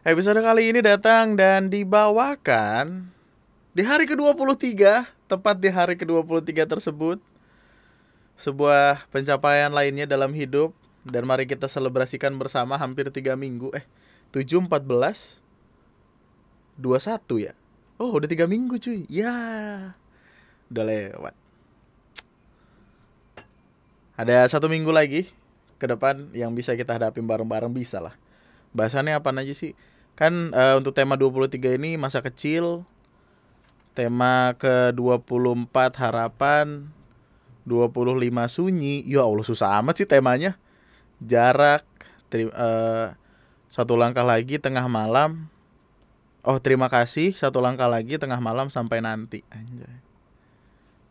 Episode kali ini datang dan dibawakan di hari ke-23, tepat di hari ke-23 tersebut. Sebuah pencapaian lainnya dalam hidup dan mari kita selebrasikan bersama hampir 3 minggu. Eh, 7 14 21 ya. Oh, udah 3 minggu cuy. Ya. Udah lewat. Ada satu minggu lagi ke depan yang bisa kita hadapi bareng-bareng bisa lah. Bahasannya apa aja sih? Kan uh, untuk tema 23 ini masa kecil, tema ke-24 harapan, 25 sunyi. Ya Allah susah amat sih temanya. Jarak, tri, uh, satu langkah lagi tengah malam. Oh, terima kasih. Satu langkah lagi tengah malam sampai nanti. Anjay.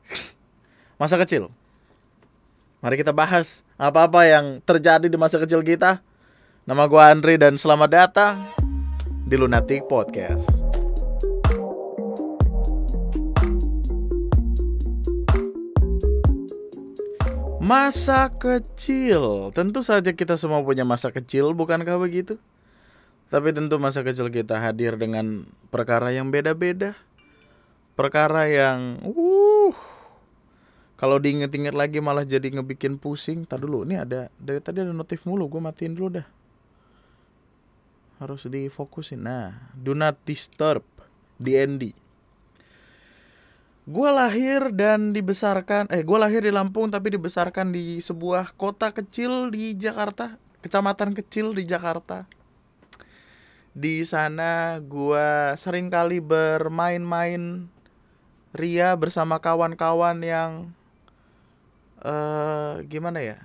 masa kecil. Mari kita bahas apa-apa yang terjadi di masa kecil kita. Nama gue Andri dan selamat datang di Lunatic Podcast. Masa kecil, tentu saja kita semua punya masa kecil, bukankah begitu? Tapi tentu masa kecil kita hadir dengan perkara yang beda-beda. Perkara yang uh kalau diinget-inget lagi malah jadi ngebikin pusing. Tadi dulu, ini ada dari tadi ada notif mulu, gue matiin dulu dah harus difokusin. Nah do not disturb DND gue lahir dan dibesarkan eh gue lahir di Lampung tapi dibesarkan di sebuah kota kecil di Jakarta kecamatan kecil di Jakarta. Di sana gue sering kali bermain-main ria bersama kawan-kawan yang uh, gimana ya?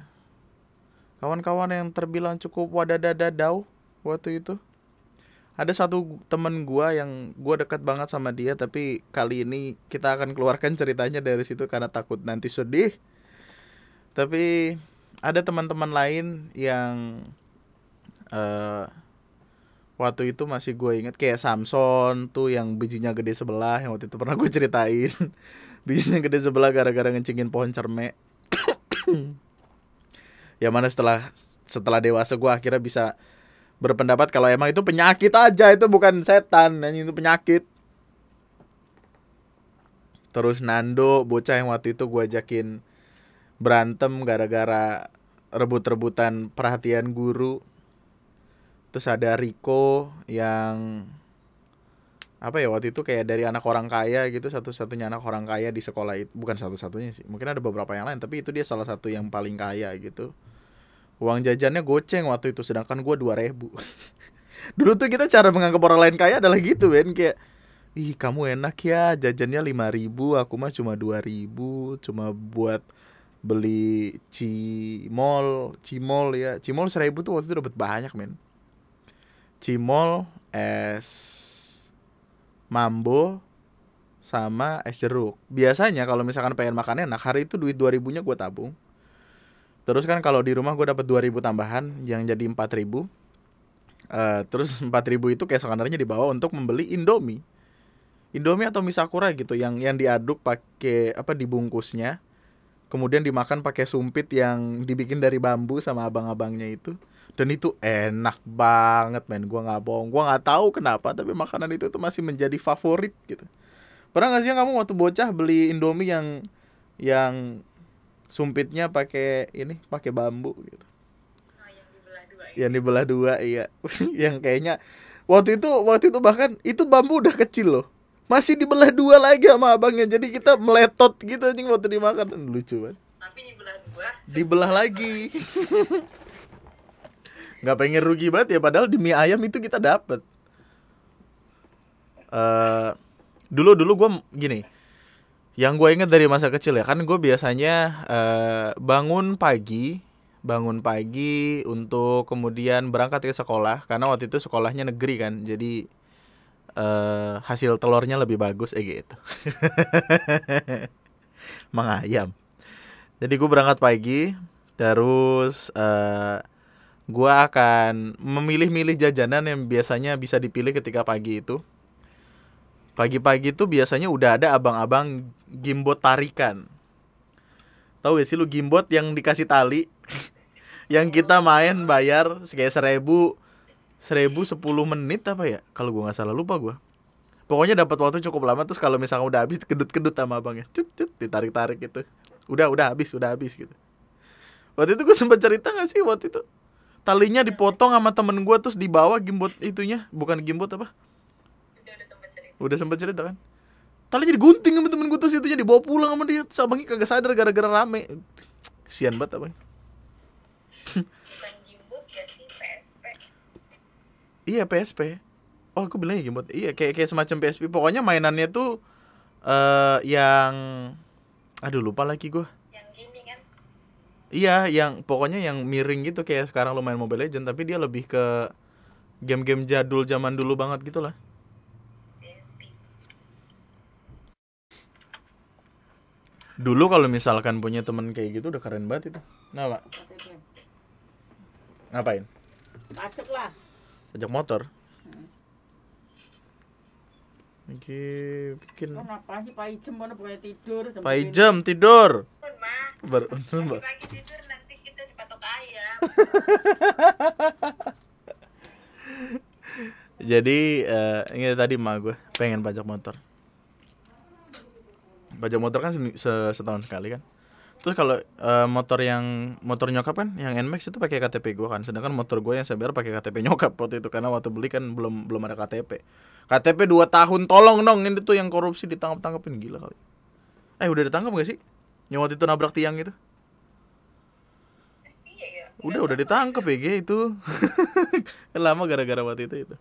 Kawan-kawan yang terbilang cukup wadadadadau waktu itu. Ada satu temen gue yang gue dekat banget sama dia tapi kali ini kita akan keluarkan ceritanya dari situ karena takut nanti sedih. Tapi ada teman-teman lain yang uh, waktu itu masih gue inget kayak Samson tuh yang bijinya gede sebelah yang waktu itu pernah gue ceritain. Bijinya gede sebelah gara-gara ngencingin pohon cermek ya mana setelah setelah dewasa gue akhirnya bisa berpendapat kalau emang itu penyakit aja itu bukan setan itu penyakit. Terus Nando bocah yang waktu itu gue ajakin berantem gara-gara rebut-rebutan perhatian guru. Terus ada Rico yang apa ya waktu itu kayak dari anak orang kaya gitu satu-satunya anak orang kaya di sekolah itu. Bukan satu-satunya sih mungkin ada beberapa yang lain tapi itu dia salah satu yang paling kaya gitu uang jajannya goceng waktu itu sedangkan gue dua ribu. Dulu tuh kita cara menganggap orang lain kaya adalah gitu Ben. Kayak ih kamu enak ya jajannya lima ribu aku mah cuma dua ribu cuma buat beli cimol cimol ya. Cimol seribu tuh waktu itu dapat banyak men. Cimol es mambo sama es jeruk. Biasanya kalau misalkan pengen makan enak hari itu duit dua ribunya gue tabung Terus kan kalau di rumah gue dapat 2000 tambahan yang jadi 4000. Uh, eh, terus 4000 itu kayak sebenarnya dibawa untuk membeli Indomie. Indomie atau misakura gitu yang yang diaduk pakai apa dibungkusnya. Kemudian dimakan pakai sumpit yang dibikin dari bambu sama abang-abangnya itu. Dan itu enak banget men, gua nggak bohong. Gua nggak tahu kenapa tapi makanan itu tuh masih menjadi favorit gitu. Pernah gak sih kamu waktu bocah beli Indomie yang yang sumpitnya pakai ini pakai bambu gitu. Oh, yang dibelah dua ya? yang dibelah dua iya. Yang kayaknya waktu itu waktu itu bahkan itu bambu udah kecil loh. Masih dibelah dua lagi sama abangnya jadi kita meletot gitu anjing waktu dimakan. Lucu banget. Tapi dibelah dua? Dibelah lagi. Nggak pengen rugi banget ya padahal di mie ayam itu kita dapet. Uh, dulu dulu gue gini yang gue inget dari masa kecil ya kan gue biasanya uh, bangun pagi bangun pagi untuk kemudian berangkat ke sekolah karena waktu itu sekolahnya negeri kan jadi uh, hasil telurnya lebih bagus eh gitu. Mengayam jadi gue berangkat pagi terus uh, eh, gue akan memilih-milih jajanan yang biasanya bisa dipilih ketika pagi itu Pagi-pagi tuh biasanya udah ada abang-abang gimbot tarikan. Tahu gak sih lu gimbot yang dikasih tali? yang kita main bayar kayak seribu seribu sepuluh menit apa ya? Kalau gue nggak salah lupa gue pokoknya dapat waktu cukup lama terus kalau misalnya udah habis kedut-kedut sama abangnya. Cut cut ditarik-tarik gitu. Udah udah habis udah habis gitu. Waktu itu gue sempat cerita gak sih waktu itu? Talinya dipotong sama temen gue terus dibawa gimbot itunya. Bukan gimbot apa udah sempat cerita kan talinya digunting sama temen gue terus itunya dibawa pulang sama dia terus abangnya kagak sadar gara-gara rame sian banget abang ya Iya PSP. Oh aku bilangnya gimbot. Iya kayak kayak semacam PSP. Pokoknya mainannya tuh eh yang aduh lupa lagi yang gini kan Iya yang pokoknya yang miring gitu kayak sekarang lo main Mobile Legend tapi dia lebih ke game-game jadul zaman dulu banget gitu lah. Dulu kalau misalkan punya temen kayak gitu udah keren banget itu. Nah, Pak, ngapain? Pajak lah. Pajak motor. Oke, bikin Kan apa sih Pak Ijem mana pokoknya tidur. Pak. Ijem tidur. mah Baru pagi-pagi tidur nanti kita dipatok ayam Jadi eh ini tadi emak gue pengen pajak motor. Pajak motor kan se- setahun sekali kan. Terus kalau eh, motor yang motor nyokap kan yang Nmax itu pakai KTP gue kan. Sedangkan motor gue yang saya bayar pakai KTP nyokap waktu itu karena waktu beli kan belum belum ada KTP. KTP 2 tahun tolong dong ini tuh yang korupsi ditangkap-tangkapin gila kali. Eh udah ditangkap gak sih? Yang waktu itu nabrak tiang gitu. iya ya Udah udah ditangkap ya itu. Lama gara-gara waktu itu itu.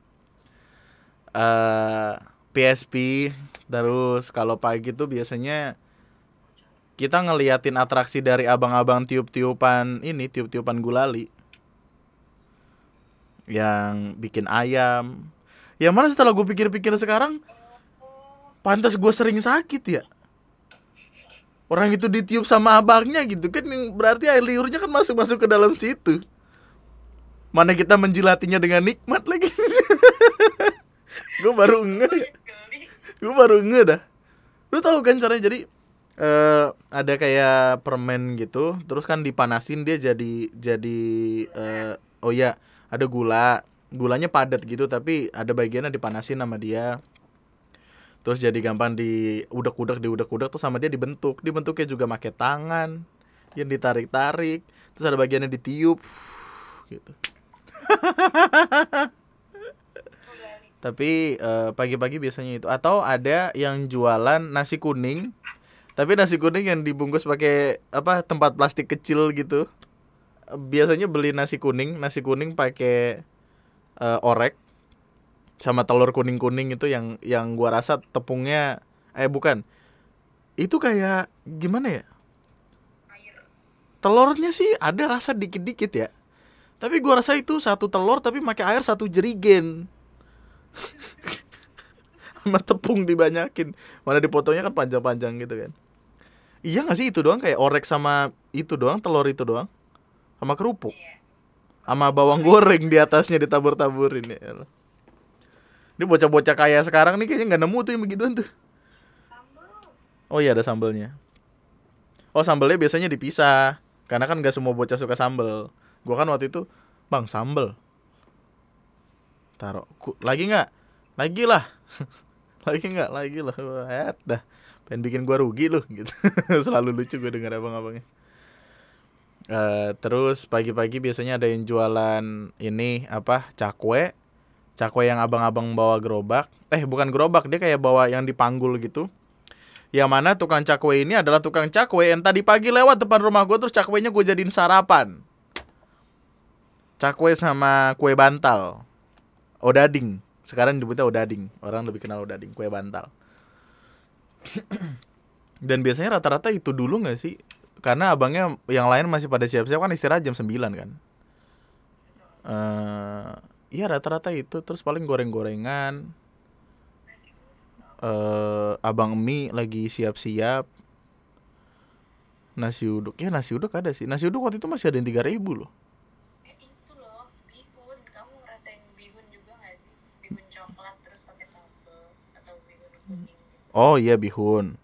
eh PSP terus kalau pagi tuh biasanya kita ngeliatin atraksi dari abang-abang tiup-tiupan ini tiup-tiupan gulali. Yang bikin ayam. Yang mana setelah gue pikir-pikir sekarang pantas gue sering sakit ya. Orang itu ditiup sama abangnya gitu kan berarti air liurnya kan masuk-masuk ke dalam situ. Mana kita menjilatinya dengan nikmat lagi. Gue baru geli gue baru nge dah. Lu tahu kan caranya? Jadi eh ada kayak permen gitu terus kan dipanasin dia jadi jadi eh oh ya ada gula. Gulanya padat gitu tapi ada bagiannya dipanasin sama dia. Terus jadi gampang di udak-udak di udak-udak terus sama dia dibentuk. Dibentuknya juga pakai tangan yang ditarik-tarik terus ada bagiannya ditiup. Gitu tapi eh, pagi-pagi biasanya itu. Atau ada yang jualan nasi kuning tapi nasi kuning yang dibungkus pakai apa tempat plastik kecil gitu. Biasanya beli nasi kuning nasi kuning pakai eh, orek sama telur kuning kuning itu yang yang gua rasa tepungnya eh bukan. Itu kayak gimana ya? Telurnya sih ada rasa dikit-dikit ya. Tapi gua rasa itu satu telur tapi pakai air satu jerigen sama tepung dibanyakin. Mana dipotongnya kan panjang-panjang gitu kan. Iya nggak sih itu doang? Kayak orek sama itu doang telur itu doang. Sama kerupuk. Iya. Sama bawang goreng di atasnya ditabur-taburin ya ini bocah-bocah kaya sekarang nih kayaknya nggak nemu tuh yang begituan tuh. Oh iya ada sambelnya. Oh sambelnya biasanya dipisah. Karena kan gak semua bocah suka sambel. Gua kan waktu itu bang sambel. Taruh Ku- lagi nggak? Lagi lah. lagi nggak? Lagi lah. Et dah. Pengen bikin gua rugi lu gitu. Selalu lucu gue dengar abang-abangnya. Eh, terus pagi-pagi biasanya ada yang jualan ini apa cakwe cakwe yang abang-abang bawa gerobak eh bukan gerobak dia kayak bawa yang dipanggul gitu yang mana tukang cakwe ini adalah tukang cakwe yang tadi pagi lewat depan rumah gue terus cakwenya gue jadiin sarapan cakwe sama kue bantal odading. Sekarang nyebutnya odading. Orang lebih kenal odading kue bantal. Dan biasanya rata-rata itu dulu nggak sih? Karena abangnya yang lain masih pada siap-siap kan istirahat jam 9 kan? Eh iya rata-rata itu. Terus paling goreng-gorengan. Eh abang mie lagi siap-siap. Nasi uduk. Ya nasi uduk ada sih. Nasi uduk waktu itu masih ada yang tiga ribu loh eh itu loh bihun kamu ngerasain bihun juga nggak sih bihun coklat terus pakai sambal atau bihun kuning gitu oh iya bihun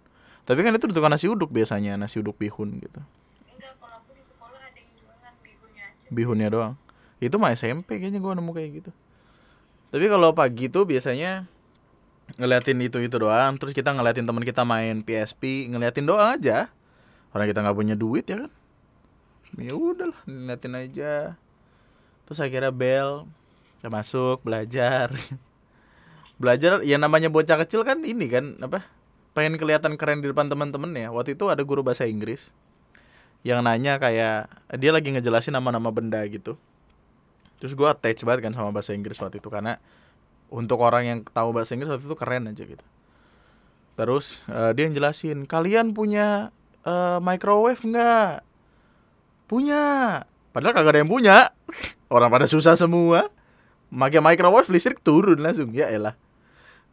tapi kan itu tukang nasi uduk biasanya nasi uduk bihun gitu enggak kalau aku di sekolah ada yang jualan bihunnya aja bihunnya doang itu mah SMP kayaknya gua nemu kayak gitu Tapi kalau pagi tuh biasanya ngeliatin itu itu doang, terus kita ngeliatin teman kita main PSP, ngeliatin doang aja. Orang kita nggak punya duit ya kan. Ya udahlah, ngeliatin aja. Terus akhirnya bel, kita masuk belajar. belajar ya namanya bocah kecil kan ini kan apa? Pengen kelihatan keren di depan teman-teman ya. Waktu itu ada guru bahasa Inggris yang nanya kayak dia lagi ngejelasin nama-nama benda gitu. Terus gue attach banget kan sama bahasa Inggris waktu itu karena untuk orang yang tahu bahasa Inggris waktu itu keren aja gitu. Terus eh, dia jelasin kalian punya eh, microwave nggak? Punya. Padahal kagak ada yang punya. Orang pada susah semua. Pakai microwave listrik turun langsung. Ya elah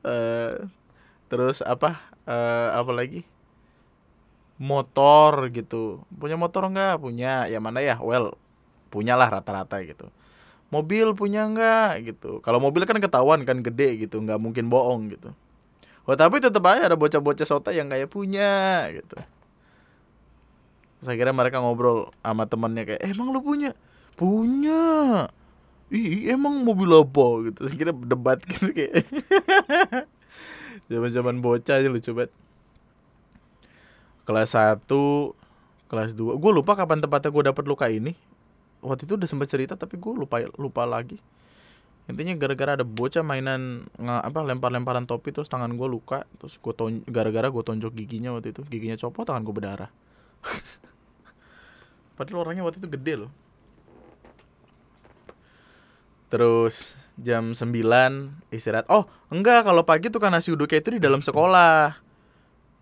Eh, terus apa eh, apa lagi? Motor gitu. Punya motor nggak? Punya. Ya mana ya? Well punyalah rata-rata gitu. Mobil punya nggak? Gitu. Kalau mobil kan ketahuan kan gede gitu nggak mungkin bohong gitu. Oh tapi tetap aja ada bocah-bocah sota yang kayak punya gitu. Saya kira mereka ngobrol sama temannya kayak eh, emang lu punya? Punya ih emang mobil apa? Gitu. Saya kira debat gitu kayak. Zaman-zaman bocah aja lucu banget. Kelas 1 kelas 2 gue lupa kapan tepatnya gue dapet luka ini. Waktu itu udah sempat cerita tapi gue lupa lupa lagi. Intinya gara-gara ada bocah mainan nge, apa lempar-lemparan topi terus tangan gue luka. Terus gue ton gara-gara gue tonjok giginya waktu itu. Giginya copot tangan gue berdarah. Padahal orangnya waktu itu gede loh terus jam 9 istirahat. Oh enggak kalau pagi tuh kan nasi uduknya itu di dalam sekolah.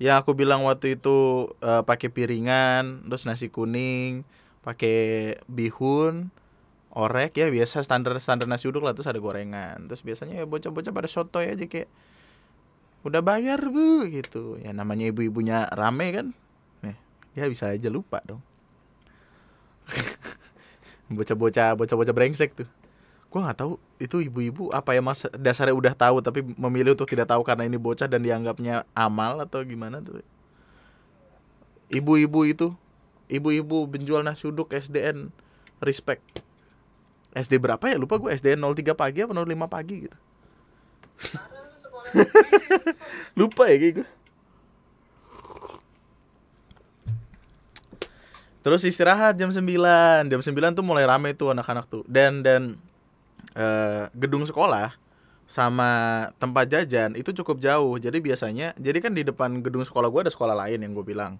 Yang aku bilang waktu itu eh, pakai piringan terus nasi kuning pakai bihun orek ya biasa standar standar nasi uduk lah terus ada gorengan. Terus biasanya ya bocah-bocah pada sotoy aja kayak udah bayar bu gitu. Ya namanya ibu-ibunya rame kan? Nih ya bisa aja lupa dong. Bocah-bocah bocah-bocah brengsek tuh gua nggak tahu itu ibu-ibu apa ya mas dasarnya udah tahu tapi memilih untuk tidak tahu karena ini bocah dan dianggapnya amal atau gimana tuh? Ibu-ibu itu ibu-ibu penjual nasi uduk SDN respect. SD berapa ya? Lupa gue SDN 03 pagi apa 05 pagi gitu. Lupa ya kayak gue terus istirahat jam 9 jam 9 tuh mulai rame tuh anak-anak tuh. Dan dan eh, gedung sekolah sama tempat jajan itu cukup jauh. Jadi biasanya jadi kan di depan gedung sekolah gue ada sekolah lain yang gue bilang.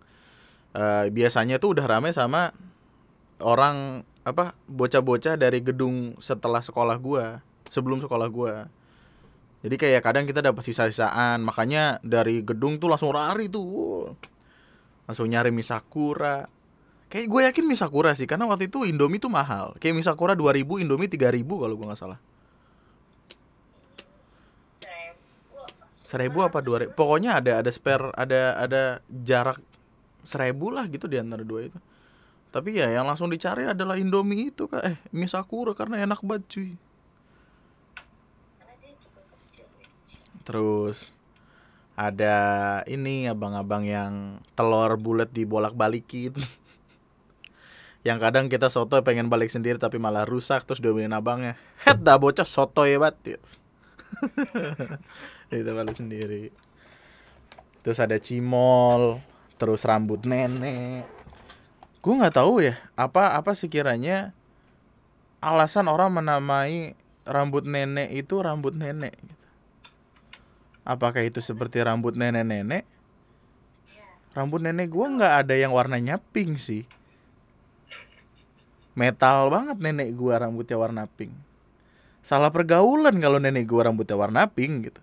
Eh, biasanya tuh udah rame sama orang apa bocah-bocah dari gedung setelah sekolah gua sebelum sekolah gua. Jadi kayak kadang kita dapat sisa-sisaan makanya dari gedung tuh langsung lari tuh. Langsung nyari misakura kayak gue yakin misakura sih karena waktu itu indomie tuh mahal. Kayak misakura 2000 indomie 3000 kalau gua nggak salah. Seribu apa dua ribu pokoknya ada ada spare ada ada jarak seribu lah gitu di antara dua itu. Tapi ya yang langsung dicari adalah indomie itu kak. Eh mie sakura karena enak banget cuy. Terus ada ini abang-abang yang telur bulat dibolak-balikin yang kadang kita soto pengen balik sendiri tapi malah rusak terus diomelin abangnya. Head dah bocah soto ya bat. Itu balik sendiri. Terus ada cimol terus rambut nenek. Gue nggak tahu ya apa apa sekiranya alasan orang menamai rambut nenek itu rambut nenek gitu. apakah itu seperti rambut nenek-nenek? Ya rambut nenek gue nggak ada yang warnanya pink sih metal banget nenek gue rambutnya warna pink. Salah pergaulan kalau nenek gue rambutnya warna pink gitu.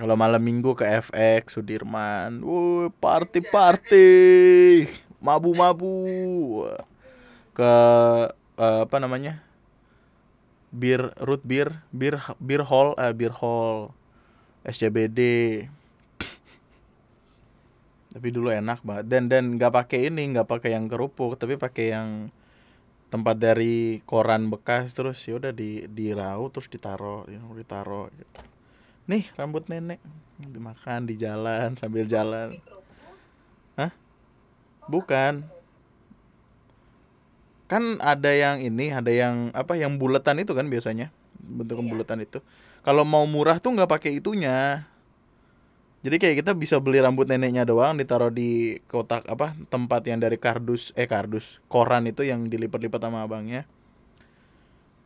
Kalau malam minggu ke FX Sudirman, wuh party party, mabu mabu, ke eh, apa namanya, bir root beer, beer beer hall, eh, beer hall, SCBD. Tapi dulu enak banget dan dan nggak pakai ini, nggak pakai yang kerupuk, tapi pakai yang tempat dari koran bekas terus ya udah di dirau terus ditaro, ditaro gitu. Nih rambut nenek dimakan di jalan sambil jalan. Di kerupuk Bukan. Kan ada yang ini, ada yang apa yang buletan itu kan biasanya. bentukan Iya. bulatan itu kalau mau murah tuh nggak pakai itunya jadi kayak kita bisa beli rambut neneknya doang ditaruh di kotak apa tempat yang dari kardus eh kardus koran itu yang dilipat-lipat sama abangnya.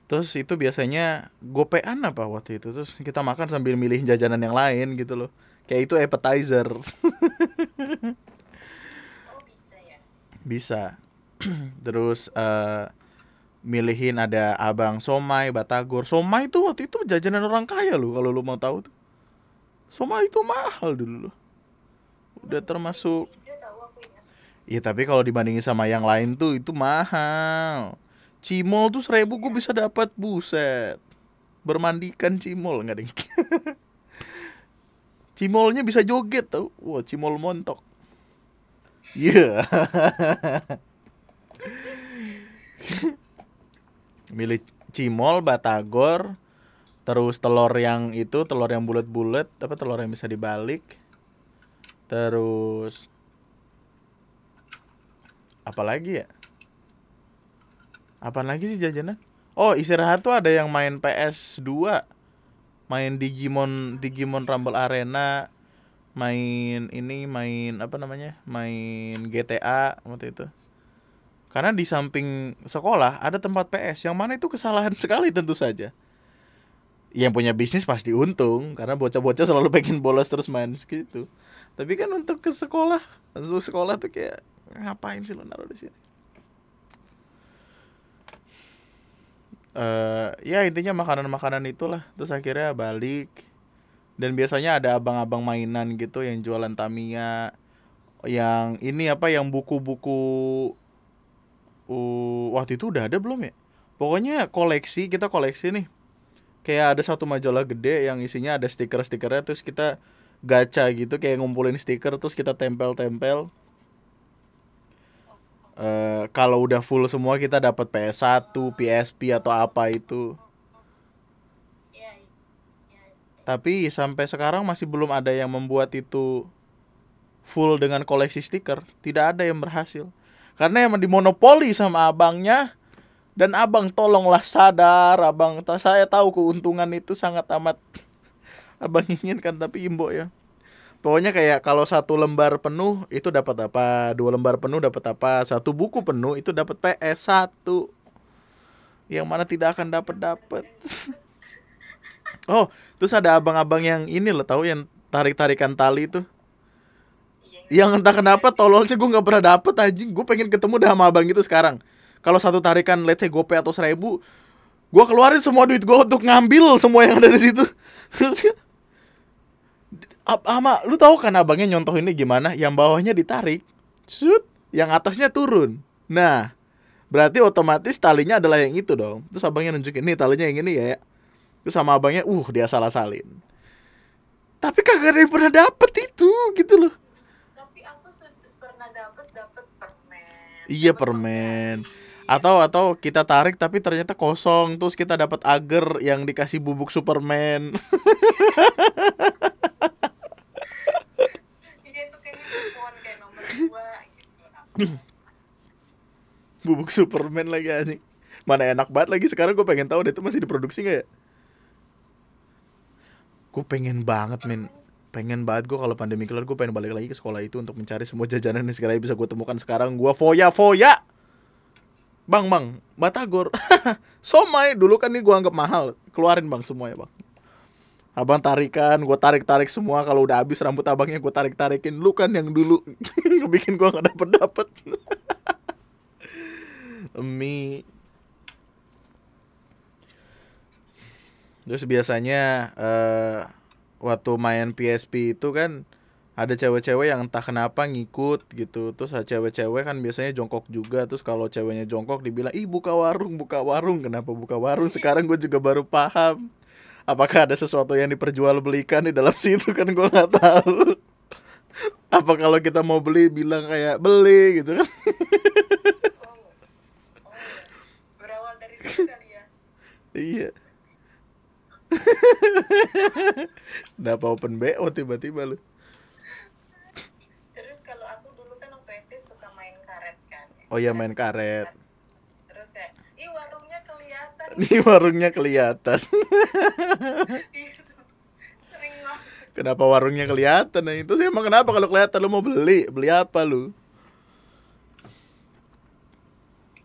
Terus itu biasanya gopean apa waktu itu? Terus kita makan sambil milih jajanan yang lain gitu loh. Kayak itu appetizer. Oh bisa ya. bisa. Terus eh milihin ada abang somai batagor. Somai itu waktu itu jajanan orang kaya loh kalau lu mau tahu tuh somai itu mahal dulu loh udah termasuk. Iya tapi kalau dibandingin sama yang lain tuh itu mahal. Cimol tuh seribu gue bisa dapat buset. Bermandikan cimol nggak ding. Cimolnya bisa joget tau. Wah cimol montok. Iya. Milih cimol, batagor, terus telur yang itu telur yang bulat-bulat, apa telur yang bisa dibalik. Terus apalagi ya? Apaan lagi sih jajanan oh istirahat tuh ada yang main PS 2 main Digimon Digimon Rumble Arena. Main ini main apa namanya? Main GTA waktu itu. Karena di samping sekolah ada tempat PS yang mana itu kesalahan sekali tentu saja yang punya bisnis pasti untung karena bocah-bocah selalu pengen bolos terus main gitu. Tapi kan untuk ke sekolah untuk sekolah tuh kayak ngapain sih lo naruh di sini? Eh ya intinya makanan-makanan itulah. Terus akhirnya balik. Dan biasanya ada abang-abang mainan gitu yang jualan Tamiya yang ini apa yang buku-buku uh, waktu itu udah ada belum ya? Pokoknya koleksi kita koleksi nih kayak ada satu majalah gede yang isinya ada stiker-stikernya terus kita gacha gitu kayak ngumpulin stiker terus kita tempel-tempel eh kalau udah full semua kita dapat PS1, PSP atau apa itu. Tapi sampai sekarang masih belum ada yang membuat itu full dengan koleksi stiker. Tidak ada yang berhasil. Karena emang dimonopoli sama abangnya dan abang tolonglah sadar, abang saya tahu keuntungan itu sangat amat abang inginkan tapi imbo ya. Pokoknya kayak kalau satu lembar penuh itu dapat apa, dua lembar penuh dapat apa, satu buku penuh itu dapat PS satu. Yang mana tidak akan dapat dapat. oh, terus ada abang-abang yang ini loh tahu yang tarik-tarikan tali itu. Iya. Yang entah kenapa tololnya gue nggak pernah dapet anjing. Gue pengen ketemu dah sama abang itu sekarang. Kalau satu tarikan let's say gope atau seribu, gue keluarin semua duit gue untuk ngambil semua yang ada di situ. Ama lu tahu kan abangnya nyontoh ini gimana? Yang bawahnya ditarik, shoot, yang atasnya turun. Nah, berarti otomatis talinya adalah yang itu dong. Terus abangnya nunjukin nih talinya yang ini ya. Terus sama abangnya, uh dia salah salin. Tapi kagak ada yang pernah dapet itu gitu loh. Tapi aku pernah dapet dapet permen. Iya, Dapet permen. Atau atau kita tarik tapi ternyata kosong terus kita dapat agar yang dikasih bubuk Superman. Iya gitu. bubuk Superman lagi anjing. Mana enak banget lagi sekarang gue pengen tahu deh itu masih diproduksi nggak ya? Gue pengen banget men pengen banget gue kalau pandemi kelar gue pengen balik lagi ke sekolah itu untuk mencari semua jajanan yang sekiranya bisa gue temukan sekarang gue foya foya bang bang batagor. Somai dulu kan nih gue anggap mahal. Keluarin bang semuanya bang. Abang tarikan gue tarik tarik semua. Kalau udah habis rambut abangnya gue tarik tarikin lu kan yang dulu bikin gue nggak dapet dapet mie terus biasanya eh waktu main PSP itu kan ada cewek-cewek yang entah kenapa ngikut gitu. Terus ada cewek-cewek kan biasanya jongkok juga. Terus kalau ceweknya jongkok dibilang ih buka warung buka warung. Kenapa buka warung? Sekarang gue juga baru paham. Apakah ada sesuatu yang diperjualbelikan di dalam situ kan gue nggak tahu. Apa kalau kita mau beli bilang kayak beli gitu kan. Oh. Oh. Berawal dari situ kali ya. iya. Udah apa open BO tiba-tiba lu Terus kalau aku dulu kan waktu SD suka main karet kan. Oh iya main karet. Terus kayak, ih warungnya kelihatan. Nih warungnya kelihatan. Banget. kenapa warungnya kelihatan? Nah itu sih emang kenapa kalau kelihatan lu mau beli? Beli apa lu?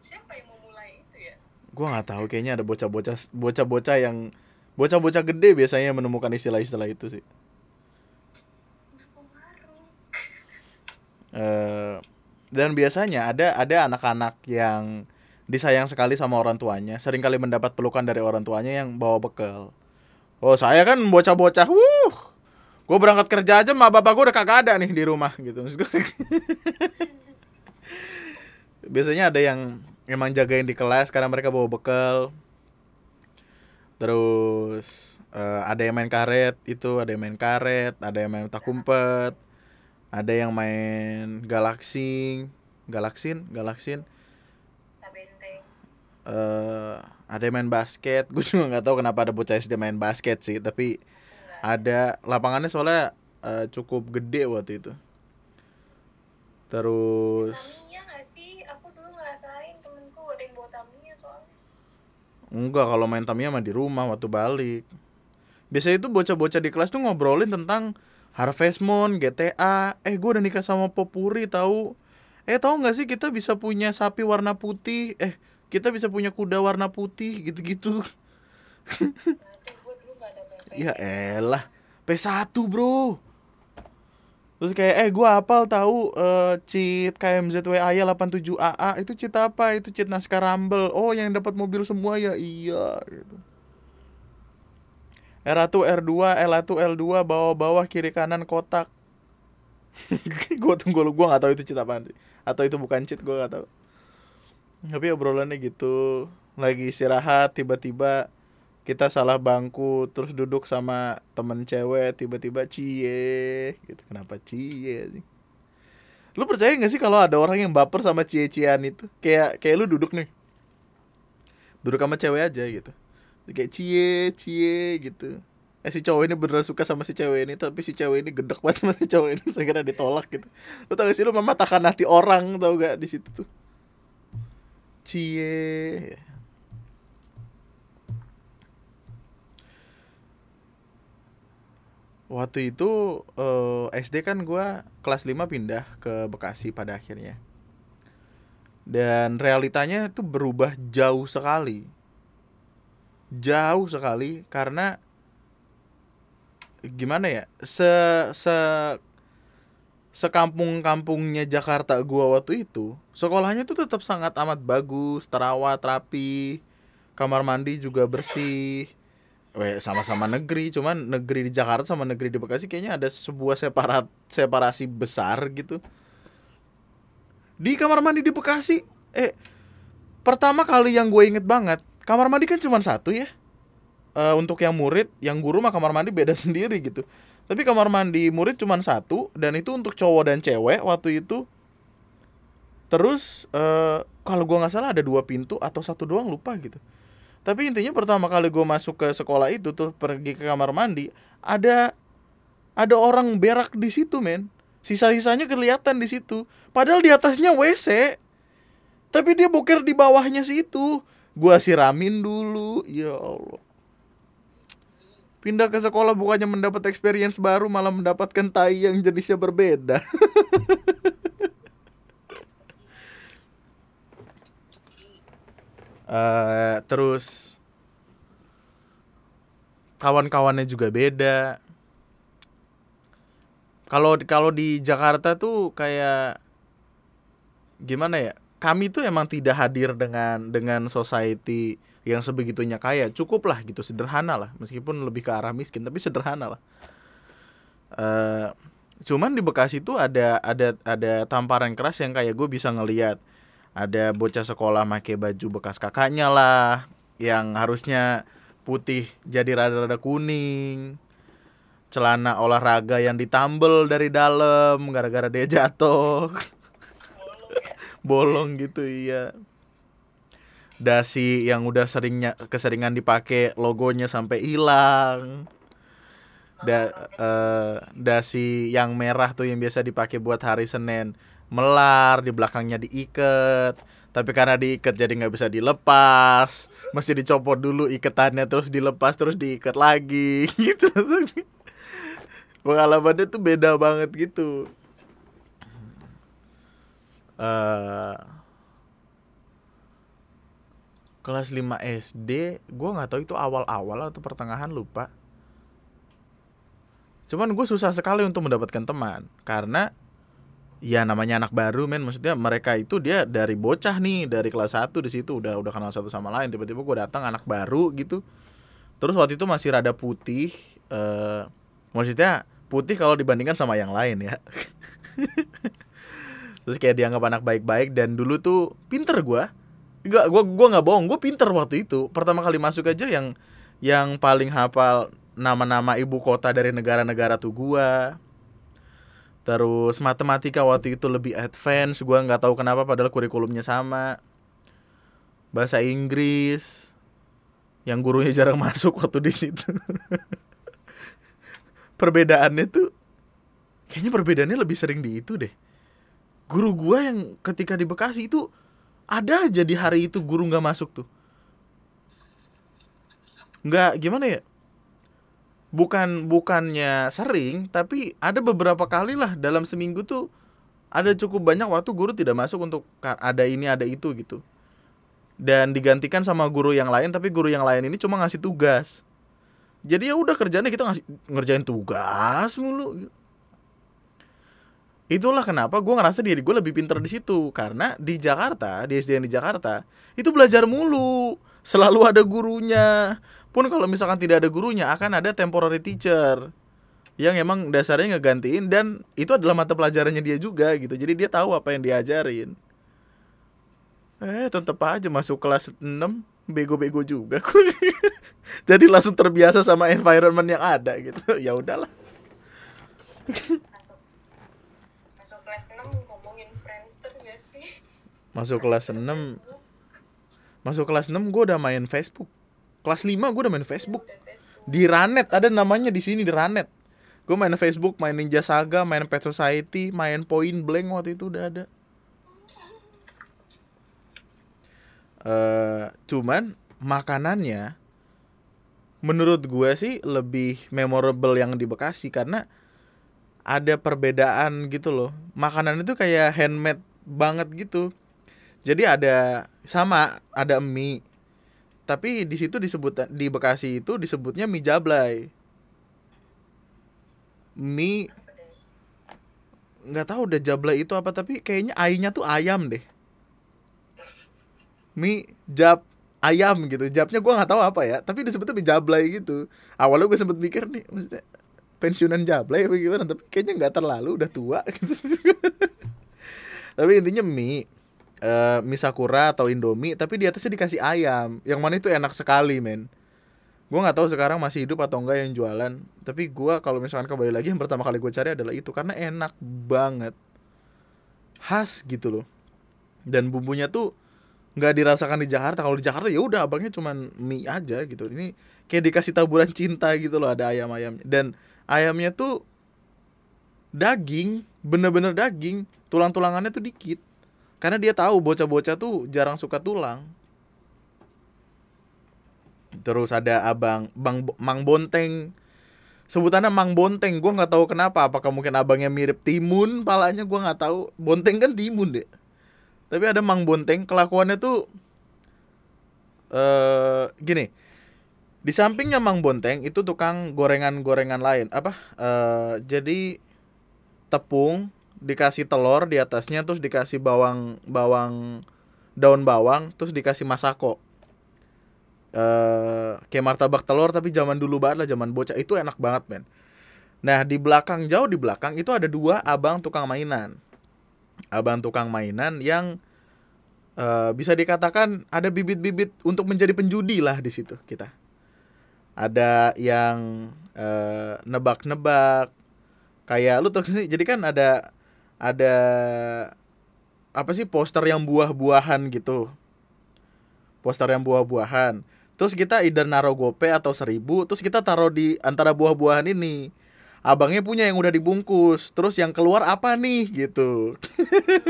Siapa yang mau mulai itu ya? gua nggak tahu kayaknya ada bocah-bocah bocah-bocah yang bocah-bocah gede biasanya menemukan istilah-istilah itu sih. Warung. Dan biasanya ada ada anak-anak yang disayang sekali sama orang tuanya sering kali mendapat pelukan dari orang tuanya yang bawa bekal. Oh saya kan bocah-bocah wuh gue berangkat kerja aja mah bapak gue udah kagak ada nih di rumah gitu. Biasanya ada yang emang jagain di kelas karena mereka bawa bekal. Terus eh, ada yang main karet itu ada yang main karet ada yang main tak umpet ada yang main galaksin Tak benteng. eh ada yang main basket gue juga nggak tahu kenapa ada bocah SD main basket sih tapi Enggak. ada lapangannya soalnya eh, cukup gede waktu itu terus Tamiya nggak sih? Aku dulu ngerasain temenku ada yang bawa Tamiya soalnya. enggak kalau main Tamiya mah di rumah waktu balik biasanya itu bocah-bocah di kelas tuh ngobrolin tentang Harvest Moon, GTA. Eh, gue udah nikah sama Popuri tahu. Eh, tahu nggak sih kita bisa punya sapi warna putih? Eh, kita bisa punya kuda warna putih gitu-gitu. Gue. Ya elah, P1 bro. Terus kayak eh gua hafal tahu eh, cheat KMZWAY 87AA itu cheat apa? Itu cheat naskah Rumble. Oh, yang dapat mobil semua ya iya gitu. R1 R2 L1 L2 bawah-bawah kiri kanan kotak. gua tunggu lu gua nggak tahu itu cheat apaan sih. Atau itu bukan cheat gua nggak tahu. Tapi obrolannya gitu. Lagi istirahat tiba-tiba kita salah bangku terus duduk sama temen cewek tiba-tiba cie gitu kenapa cie sih lu percaya nggak sih kalau ada orang yang baper sama cie-ciean itu kayak kayak lu duduk nih duduk sama cewek aja gitu kayak cie cie gitu eh si cowok ini beneran suka sama si cewek ini tapi si cewek ini gedek banget sama si cowok ini segera ditolak gitu lu tau gak sih lu mematahkan hati orang tau gak di situ tuh cie Waktu itu eh, SD kan gua kelas 5 pindah ke Bekasi pada akhirnya. Dan realitanya itu berubah jauh sekali. Jauh sekali karena gimana ya? Se se sekampung-kampungnya Jakarta gua waktu itu, sekolahnya tuh tetap sangat amat bagus, terawat, rapi, kamar mandi juga bersih. Weh, sama-sama negeri, cuman negeri di Jakarta sama negeri di Bekasi kayaknya ada sebuah separat separasi besar gitu. Di kamar mandi di Bekasi, eh pertama kali yang gue inget banget, kamar mandi kan cuma satu ya. Eh, untuk yang murid, yang guru mah kamar mandi beda sendiri gitu. Tapi kamar mandi murid cuma satu dan itu untuk cowok dan cewek waktu itu. Terus eh kalau gua nggak salah ada dua pintu atau satu doang lupa gitu. Tapi intinya pertama kali gue masuk ke sekolah itu tuh pergi ke kamar mandi ada ada orang berak di situ men. Sisa-sisanya kelihatan di situ. Padahal di atasnya WC. Tapi dia boker di bawahnya situ. Gua siramin dulu. Ya Allah. Pindah ke sekolah bukannya mendapat experience baru malah mendapatkan tai yang jenisnya berbeda. Eh, terus kawan-kawannya juga beda. Kalau kalau di Jakarta tuh kayak gimana ya? Kami tuh emang tidak hadir dengan dengan society yang sebegitunya kaya. Cukup lah gitu, sederhana lah. Meskipun lebih ke arah miskin, tapi sederhana lah. Eh, cuman di Bekasi tuh ada ada ada tamparan keras yang kayak gue bisa ngeliat ada bocah sekolah pakai baju bekas kakaknya lah yang harusnya putih jadi rada-rada kuning celana olahraga yang ditambel dari dalam gara-gara dia jatuh Bolong gitu iya. Dasi yang udah seringnya keseringan dipakai logonya sampai hilang. Da, eh, dasi yang merah tuh yang biasa dipakai buat hari Senin melar di belakangnya diikat. Tapi karena diikat jadi nggak bisa dilepas. Mesti dicopot dulu iketannya terus dilepas terus diikat lagi. Gitu. Pengalamannya tuh beda banget gitu eh kelas 5 SD gua nggak tahu itu awal-awal atau pertengahan lupa. Cuman gue susah sekali untuk mendapatkan teman karena ya namanya anak baru men. Maksudnya mereka itu dia dari bocah nih dari kelas 1 di situ udah udah kenal satu sama lain. Tiba-tiba gue datang anak baru gitu. Terus waktu itu masih rada putih eh maksudnya putih kalau dibandingkan sama yang lain ya terus kayak dianggap anak baik-baik dan dulu tuh pinter gua. Gak gua gua nggak bohong gue pinter waktu itu. Pertama kali masuk aja yang yang paling hafal nama-nama ibu kota dari negara-negara tuh gua. Terus matematika waktu itu lebih advance gua nggak tahu kenapa padahal kurikulumnya sama. Bahasa Inggris yang gurunya jarang masuk waktu di situ. Perbedaannya tuh kayaknya perbedaannya lebih sering di itu deh guru gua yang ketika di Bekasi itu ada aja di hari itu guru nggak masuk tuh. Nggak gimana ya? Bukan bukannya sering tapi ada beberapa kali lah dalam seminggu tuh ada cukup banyak waktu guru tidak masuk untuk ada ini ada itu gitu. Dan digantikan sama guru yang lain tapi guru yang lain ini cuma ngasih tugas. Jadi ya udah kerjanya kita ngasih ngerjain tugas mulu itulah kenapa gue ngerasa diri gue lebih pinter di situ. Karena di Jakarta di SD yang di Jakarta itu belajar mulu. Selalu ada gurunya. Pun kalau misalkan tidak ada gurunya akan ada temporary teacher yang emang dasarnya ngegantiin dan itu adalah mata pelajarannya dia juga gitu. Jadi dia tahu apa yang diajarin. Eh tetap aja masuk kelas 6 bego-bego juga. Jadi langsung terbiasa sama environment yang ada gitu. Ya udahlah masuk masuk kelas 6 ngomongin Friendster gak sih masuk kelas 6 Facebook, masuk kelas 6 gue udah main Facebook. Kelas 5 gue udah main Facebook. Di Ranet ada namanya di sini di Ranet. Gue main Facebook main Ninja Saga main Pet Society main Point Blank waktu itu udah ada. Eh cuman makanannya menurut gue sih lebih memorable yang di Bekasi karena ada perbedaan gitu loh. Makanan itu kayak handmade banget gitu jadi ada sama ada mie. Tapi di situ disebut di Bekasi itu disebutnya mie jablay. Mie nggak tahu udah jablay itu apa tapi kayaknya ainya tuh ayam deh. Mie jab ayam gitu. Jabnya gua nggak tahu apa ya tapi disebutnya mie jablay gitu. Awalnya gue sempet mikir nih maksudnya pensiunan jablay apa gimana tapi kayaknya nggak terlalu udah tua gitu. Tapi intinya mie eh mie sakura atau indomie tapi di atasnya dikasih ayam. Yang mana itu enak sekali men. Gue nggak tahu sekarang masih hidup atau enggak yang jualan tapi gua kalau misalkan kembali lagi yang pertama kali gue cari adalah itu karena enak banget. Khas gitu loh. Dan bumbunya tuh nggak dirasakan di Jakarta. Kalau di Jakarta ya udah abangnya cuman mie aja gitu. Ini kayak dikasih taburan cinta gitu loh ada ayam ayamnya dan ayamnya tuh daging bener-bener daging. Tulang tulangannya tuh dikit karena dia tahu bocah-bocah tuh jarang suka tulang. Terus ada abang bang mang bonteng. Sebutannya mang bonteng gue nggak tahu kenapa. Apakah mungkin abangnya mirip timun? Palanya gue nggak tahu. Bonteng kan timun deh tapi ada mang bonteng kelakuannya tuh eh gini. Di sampingnya mang bonteng itu tukang gorengan-gorengan lain. Apa? Eh jadi tepung dikasih telur di atasnya terus dikasih bawang bawang daun bawang terus dikasih masako. Eh kayak martabak telur tapi zaman dulu banget lah zaman bocah. Itu enak banget men. Nah di belakang jauh di belakang itu ada dua abang tukang mainan. Abang tukang mainan yang eh, bisa dikatakan ada bibit-bibit untuk menjadi penjudi lah di situ kita. Ada yang eh, nebak-nebak kayak lu tuh jadi kan ada ada apa sih poster yang buah-buahan gitu. Poster yang buah-buahan. Terus kita either naruh gope atau seribu terus kita taruh di antara buah-buahan ini. Abangnya punya yang udah dibungkus. Terus yang keluar apa nih gitu.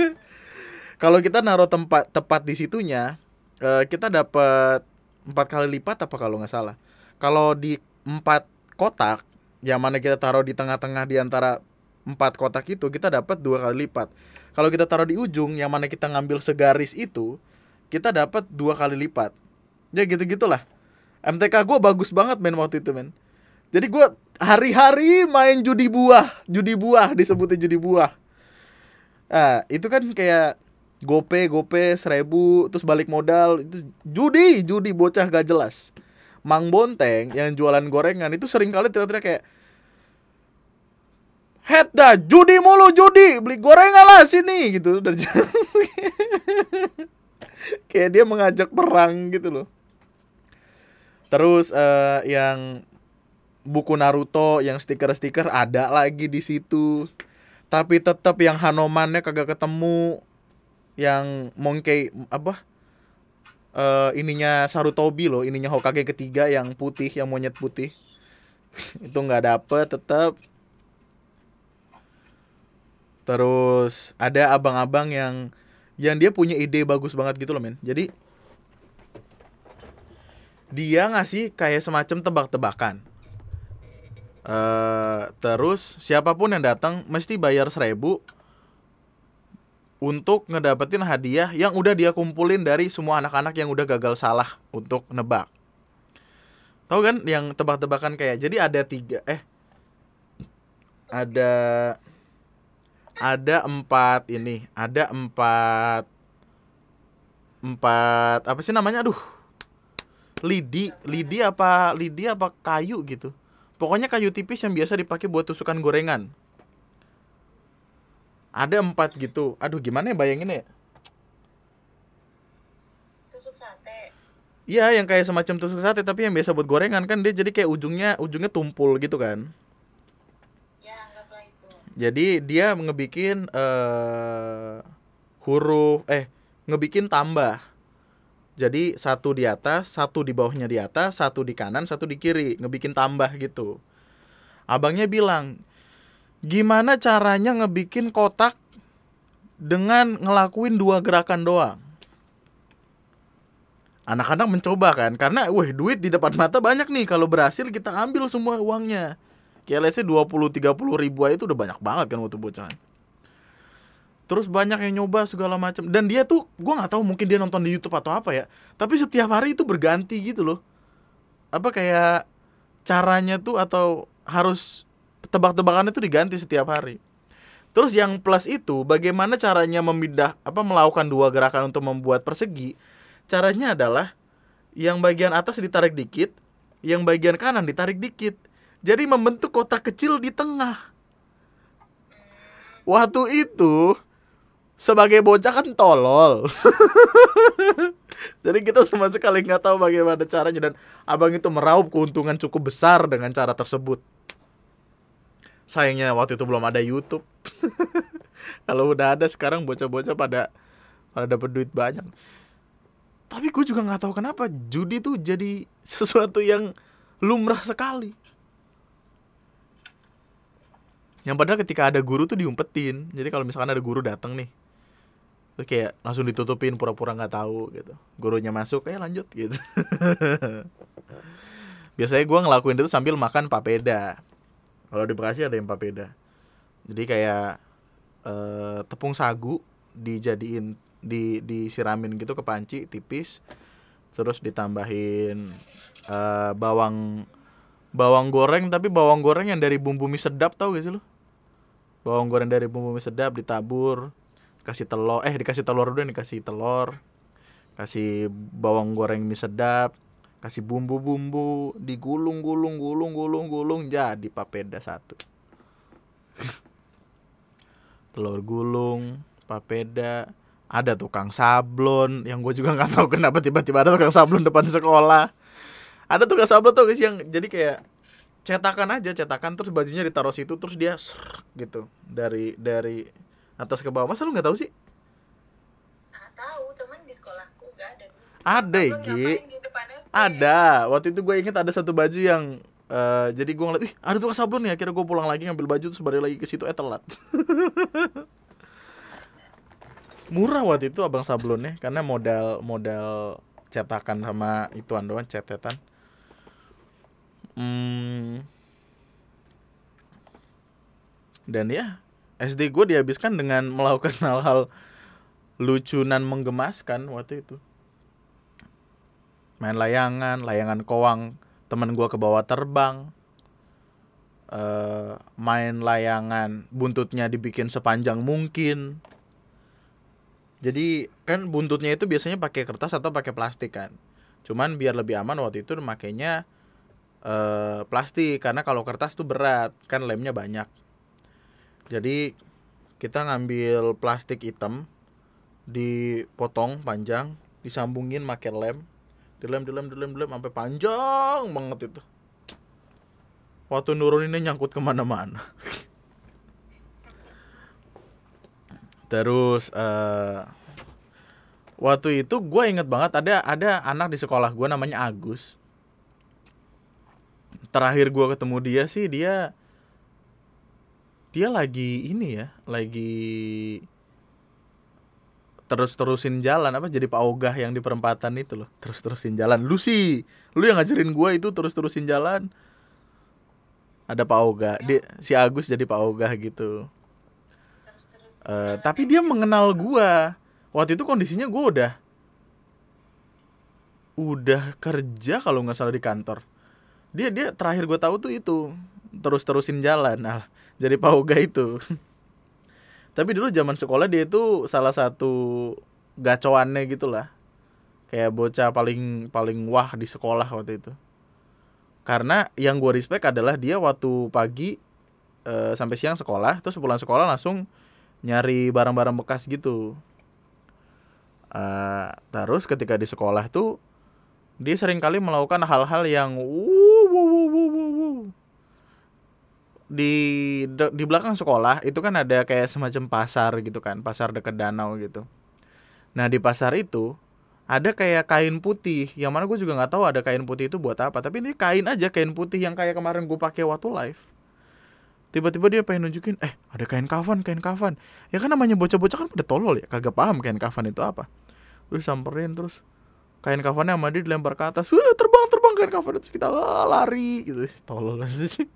Kalau kita naruh tempat tepat di situnya eh, kita dapat empat kali lipat apa kalau nggak salah. Kalau di empat kotak yang mana kita taruh di tengah-tengah di antara empat kotak itu kita dapat dua kali lipat. Kalau kita taruh di ujung yang mana kita ngambil segaris itu kita dapat dua kali lipat. Ya gitu gitulah MTK gue bagus banget men waktu itu men. Jadi gue hari-hari main judi buah judi buah disebutnya judi buah. Ah itu kan kayak gope gope seribu terus balik modal itu judi judi bocah gak jelas. Mang Bonteng yang jualan gorengan itu sering kali teriak-teriak kayak Head dah, judi mulu judi, beli gorengan lah sini gitu dari kayak dia mengajak perang gitu loh. Terus eh, yang buku Naruto yang stiker-stiker ada lagi di situ. Tapi tetap yang Hanomannya kagak ketemu. Yang Monkey apa? eh ininya Sarutobi loh, ininya Hokage ketiga yang putih, yang monyet putih. itu nggak dapet tetap. Terus ada abang-abang yang yang dia punya ide bagus banget gitu loh men. Jadi dia ngasih kayak semacam tebak-tebakan. eh terus siapa pun yang datang mesti bayar seribu untuk ngedapetin hadiah yang udah dia kumpulin dari semua anak-anak yang udah gagal salah untuk nebak. Tahu kan yang tebak-tebakan kayak jadi ada tiga eh ada ada empat ini ada empat empat apa sih namanya? Aduh. Lidi lidi apa lidi apa kayu gitu. Pokoknya kayu tipis yang biasa dipakai buat tusukan gorengan. Ada empat gitu. Aduh gimana ya bayanginnya ya? Tusuk sate. Iya yang kayak semacam tusuk sate tapi yang biasa buat gorengan kan dia jadi kayak ujungnya ujungnya tumpul gitu kan Jadi dia ngebikin eh huruf eh ngebikin tambah. Jadi satu di atas, satu di bawahnya di atas, satu di kanan, satu di kiri, ngebikin tambah gitu. Abangnya bilang, "Gimana caranya ngebikin kotak dengan ngelakuin dua gerakan doang?" Anak-anak mencoba kan, karena wah duit di depan mata banyak nih. Kalau berhasil kita ambil semua uangnya. Kayak let's say 20-30 ribu aja itu udah banyak banget kan waktu bocahan. Terus banyak yang nyoba segala macam dan dia tuh gua nggak tahu mungkin dia nonton di YouTube atau apa ya. Tapi setiap hari itu berganti gitu loh. Apa kayak caranya tuh atau harus tebak-tebakannya tuh diganti setiap hari. Terus yang plus itu bagaimana caranya memindah apa melakukan dua gerakan untuk membuat persegi? Caranya adalah yang bagian atas ditarik dikit, yang bagian kanan ditarik dikit. Jadi membentuk kotak kecil di tengah. Waktu itu sebagai bocah kan tolol. Jadi kita sama sekali nggak tahu bagaimana caranya dan abang itu meraup keuntungan cukup besar dengan cara tersebut. Sayangnya waktu itu belum ada YouTube. Kalau udah ada sekarang bocah-bocah pada pada dapat duit banyak. Tapi gue juga nggak tahu kenapa judi tuh jadi sesuatu yang lumrah sekali. Yang padahal ketika ada guru tuh diumpetin. Jadi kalau misalkan ada guru datang nih, terus kayak langsung ditutupin pura-pura nggak tahu gitu. Gurunya masuk, eh lanjut gitu. Biasanya gua ngelakuin itu sambil makan papeda. Kalau di Bekasi ada yang papeda. Jadi kayak eh, tepung sagu dijadiin di disiramin gitu ke panci tipis terus ditambahin eh, bawang bawang goreng tapi bawang goreng yang dari bumbu mie sedap tau gak sih lu? Bawang goreng dari bumbu mie sedap ditabur kasih telur eh dikasih telur dulu nih kasih telur kasih bawang goreng mie sedap kasih bumbu-bumbu digulung gulung gulung gulung gulung jadi papeda satu. Telur gulung papeda ada tukang sablon yang gue juga nggak tahu kenapa tiba-tiba ada tukang sablon depan sekolah ada tukang sablon tuh guys yang jadi kayak cetakan aja cetakan terus bajunya ditaruh situ terus dia ser gitu dari dari atas ke bawah. Masa lu nggak tahu sih? Ah tahu temen di sekolahku gak ada. Ada SD? ada. Waktu itu gue inget ada satu baju yang eh, jadi gue ngeliat ih ada tukang sablon nih akhirnya gue pulang lagi ngambil baju terus balik lagi ke situ. Eh telat. Murah waktu itu abang sablonnya karena modal modal cetakan sama ituan doang cetetan hmm. dan ya SD gue dihabiskan dengan melakukan hal-hal lucunan menggemaskan waktu itu. Main layangan layangan koang temen gue ke bawah terbang. Eh main layangan buntutnya dibikin sepanjang mungkin. Jadi kan buntutnya itu biasanya pakai kertas atau pakai plastik kan. Cuman biar lebih aman waktu itu makainya eh plastik karena kalau kertas tuh berat kan lemnya banyak. Jadi kita ngambil plastik hitam dipotong panjang disambungin pakai lem dilem dilem dilem dilem sampai panjang banget itu. Waktu nuruninnya nyangkut ke mana-mana. Terus eh waktu itu gue inget banget ada ada anak di sekolah gue namanya Agus terakhir gue ketemu dia sih dia dia lagi ini ya lagi terus terusin jalan apa jadi pak ogah yang di perempatan itu loh terus terusin jalan. Lu sih lu yang ngajarin gue itu terus terusin jalan. Ada pak ogah dia si Agus jadi pak ogah gitu. Eh, tapi dia mengenal gua. Waktu itu kondisinya gua udah udah kerja kalau nggak salah di kantor dia dia terakhir gue tahu tuh itu terus terusin jalan. Nah jadi pauga itu. Tapi dulu zaman sekolah dia itu salah satu gacoannya gitulah. Kayak bocah paling paling wah di sekolah waktu itu. Karena yang gue respect adalah dia waktu pagi eh, sampai siang sekolah terus pulang sekolah langsung nyari barang-barang bekas gitu. Eh, terus ketika di sekolah tuh dia sering kali melakukan hal-hal yang wuh, wuh, wuh, wuh, wuh, wuh. Di de- di belakang sekolah itu kan ada kayak semacam pasar gitu kan pasar dekat danau gitu. Nah di pasar itu ada kayak kain putih yang mana gue juga nggak tahu ada kain putih itu buat apa tapi ini kain aja kain putih yang kayak kemarin gue pakai waktu live. Tiba-tiba dia pengen nunjukin eh ada kain kafan kain kafan. Ya kan namanya bocah-bocah kan pada tolol ya kagak paham kain kafan itu apa. Terus samperin terus kain kafannya sama dia dilempar ke atas. Wah, terbang terbang kain kafan terus kita "Wah, lari gitu. Tolol sih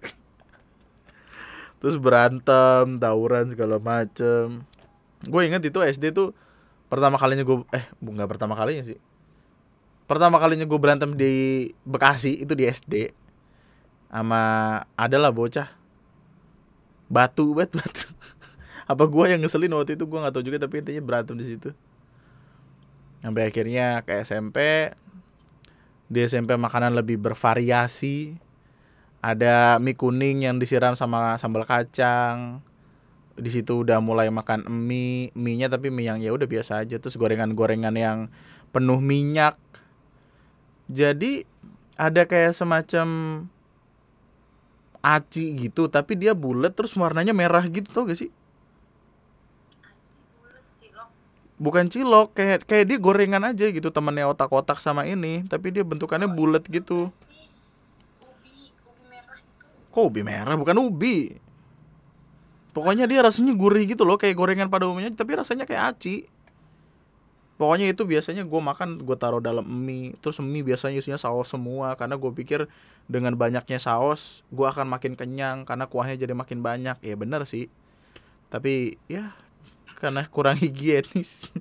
terus berantem tawuran segala macem. Gue inget itu SD tuh pertama kalinya gue eh nggak pertama kalinya sih. Pertama kalinya gue berantem di Bekasi itu di SD sama adalah bocah. Batu bat batu. Apa gue yang ngeselin waktu itu gue nggak tahu juga tapi intinya berantem di situ. Sampai akhirnya ke SMP di SMP makanan lebih bervariasi ada mie kuning yang disiram sama sambal kacang. Di situ udah mulai makan mie mie nya tapi mie yang ya udah biasa aja. Terus gorengan-gorengan yang penuh minyak. Jadi ada kayak semacam aci gitu tapi dia bulat terus warnanya merah gitu tau gak sih? Bukan cilok kayak kayak dia gorengan aja gitu temennya otak-otak sama ini tapi dia bentukannya bulat gitu sih ubi ubi merah itu kok ubi merah? Bukan ubi. Pokoknya dia rasanya gurih gitu loh kayak gorengan pada umumnya tapi rasanya kayak aci. Pokoknya itu biasanya gue makan gue taruh dalam mie. Terus mie biasanya isinya saus semua karena gue pikir dengan banyaknya saus gue akan makin kenyang karena kuahnya jadi makin banyak. Ya bener sih. Tapi ya karena kurang higienis.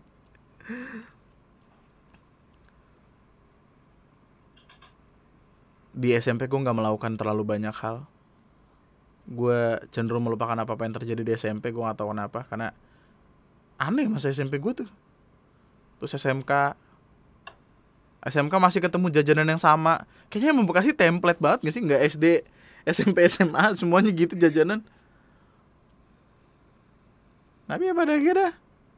Di SMP gue nggak melakukan terlalu banyak hal gue cenderung melupakan apa apa yang terjadi di SMP gue nggak tahu kenapa karena aneh masa SMP gue tuh. Terus SMK SMK masih ketemu jajanan yang sama. Kayaknya emang Bekasi template banget gak sih? Nggak SD SMP SMA semuanya gitu jajanan. Tapi ya pada akhirnya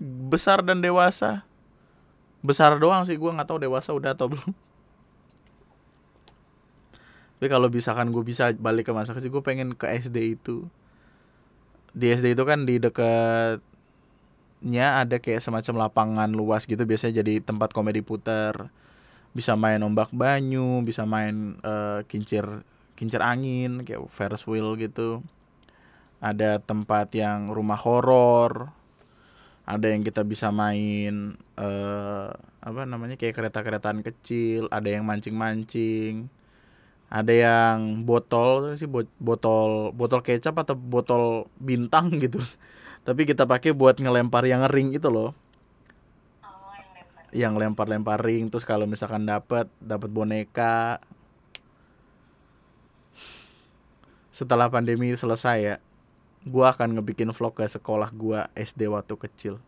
besar dan dewasa. Besar doang sih gue nggak tahu dewasa udah atau belum tapi kalau misalkan gue bisa balik ke masa kecil gue pengen ke SD itu. Di SD itu kan di dekatnya ada kayak semacam lapangan luas gitu biasanya jadi tempat komedi puter. Bisa main ombak banyu bisa main eh, kincir kincir angin kayak Ferris wheel gitu. Ada tempat yang rumah horor. Ada yang kita bisa main eh apa namanya kayak kereta-keretaan kecil ada yang mancing-mancing ada yang botol sih bot- botol botol kecap atau botol bintang gitu. Tapi kita pakai buat ngelempar yang ring itu loh. Oh yang lempar. Yang lempar-lempar ring terus kalau misalkan dapat dapat boneka. Setelah pandemi selesai ya gua akan ngebikin vlog ke sekolah gua SD waktu kecil.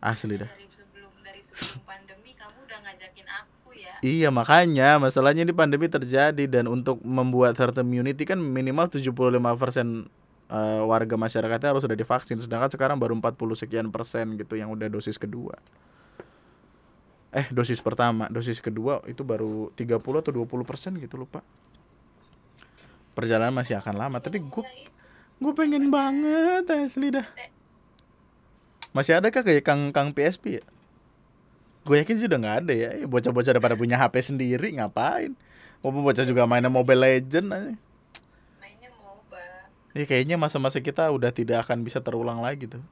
Asli dah sebelum pandemi kamu udah ngajakin aku ya Iya makanya masalahnya ini pandemi terjadi dan untuk membuat herd immunity kan minimal 75% eh, warga masyarakatnya harus sudah divaksin sedangkan sekarang baru 40 sekian persen gitu yang udah dosis kedua. Eh dosis pertama, dosis kedua itu baru 30 atau 20 persen gitu lupa. Perjalanan masih akan lama tapi gue itu. gue pengen banget asli dah. Masih ada kah kayak Kang Kang PSP ya? Gue yakin sih udah nggak ada ya. Bocah-bocah udah pada punya HP sendiri ngapain? Mau bocah juga mainnya Mobile Legend aja. mainnya MOBA Ya kayaknya masa-masa kita udah tidak akan bisa terulang lagi tuh.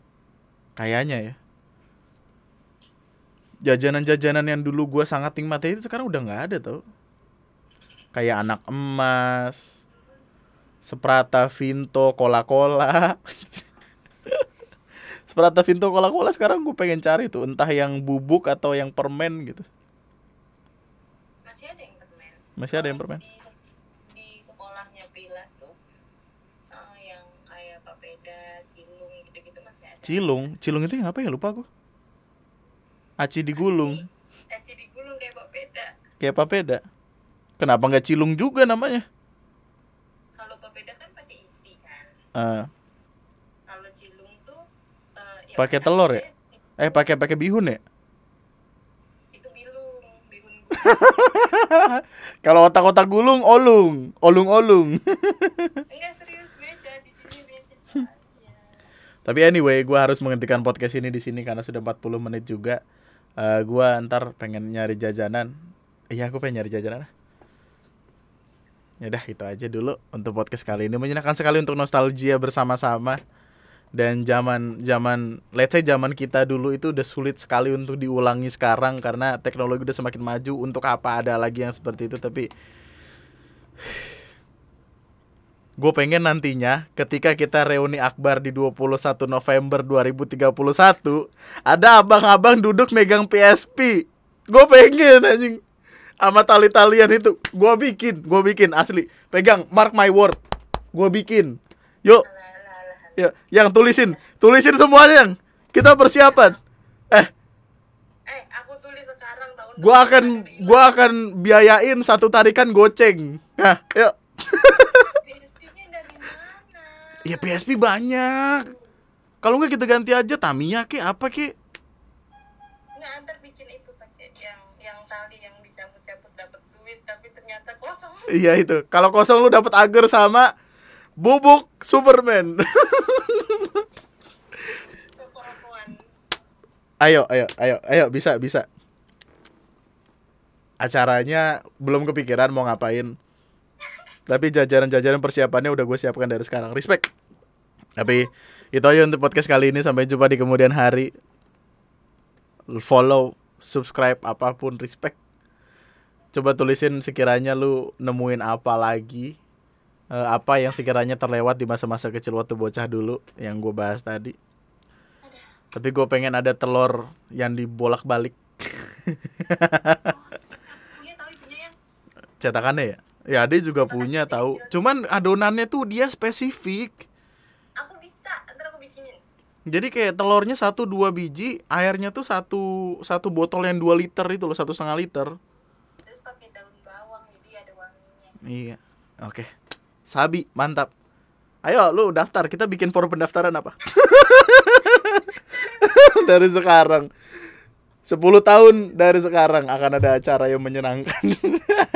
Kayaknya ya. Jajanan-jajanan yang dulu gue sangat nikmati itu sekarang udah nggak ada tuh. Kayak anak emas, Seprata, Vinto, Cola-Cola. Seprata, Vinto, Cola-Cola sekarang gue pengen cari tuh. Entah yang bubuk atau yang permen gitu. masih ada yang permen Masih ada yang permen. di, di sekolahnya Pila tuh eh, yang kayak papeda cilung gitu-gitu masih ada Cilung, Cilung itu yang apa ya lupa gue. Aci digulung, Aci digulung kayak papeda kayak papeda. Kenapa nggak Cilung juga namanya? kalau papeda kan pakai isi kan Eh, kalau cilung Pakai pakai telur ya? eh pakai pakai bihun ya? itu bilung bihun Kalau otak-otak gulung, olung, olung-olung. enggak serius beda di sini beda soalnya Tapi anyway, gue harus menghentikan podcast ini di sini karena sudah 40 menit juga. Eh gua ntar pengen nyari jajanan. Iya, aku pengen nyari jajanan. Ya udah itu aja dulu untuk podcast kali ini. Menyenangkan sekali untuk nostalgia bersama-sama. Dan zaman zaman let's say zaman kita dulu itu udah sulit sekali untuk diulangi sekarang karena teknologi udah semakin maju. Untuk apa ada lagi yang seperti itu tapi Gue pengen nantinya ketika kita reuni akbar di 21 November 2031 ada abang-abang duduk megang PSP. Gue pengen anjing sama tali-talian itu. Gue bikin, gue bikin asli. Pegang, mark my word. Gue bikin. Yuk. Ya, yang tulisin, tulisin semuanya yang. Kita persiapan. Eh, eh aku tulis sekarang tahun depan akan, gue akan biayain satu tarikan goceng. Nah, yuk. PSP-nya dari mana Ya PSP banyak. Kalau nggak kita ganti aja Tamiya ke apa ke? nggak antar bikin itu pakai yang yang tali yang dicabut-cabut dapat duit tapi ternyata kosong Iya itu. Kalau kosong lu dapat agar sama bubuk Superman. ayo, ayo, ayo, ayo bisa, bisa. Acaranya belum kepikiran mau ngapain. Tapi jajaran-jajaran persiapannya udah gue siapkan dari sekarang. Respect. Tapi itu aja untuk podcast kali ini. Sampai jumpa di kemudian hari. Follow, subscribe, apa pun. Respect. Coba tulisin sekiranya lu nemuin apa lagi. Eh, apa yang sekiranya terlewat di masa-masa kecil waktu bocah dulu. Yang gue bahas tadi. Tapi gue pengen ada telur yang dibolak-balik yang cetakannya ya. Ya dia juga punya tahu. Cuman adonannya tuh dia spesifik. aku bisa ntar aku bikinin Jadi kayak telurnya satu dua biji, airnya tuh satu satu botol yang 2 liter itu loh, satu setengah liter. terus pakai daun bawang jadi ada wanginya Iya. Oke. Sabi, mantap. Ayo lu daftar, kita bikin forum pendaftaran apa? dari sekarang. 10 tahun dari sekarang akan ada acara yang menyenangkan.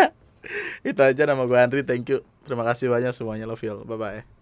Itu aja nama gue Andri, thank you. Terima kasih banyak semuanya, love you. Bye bye.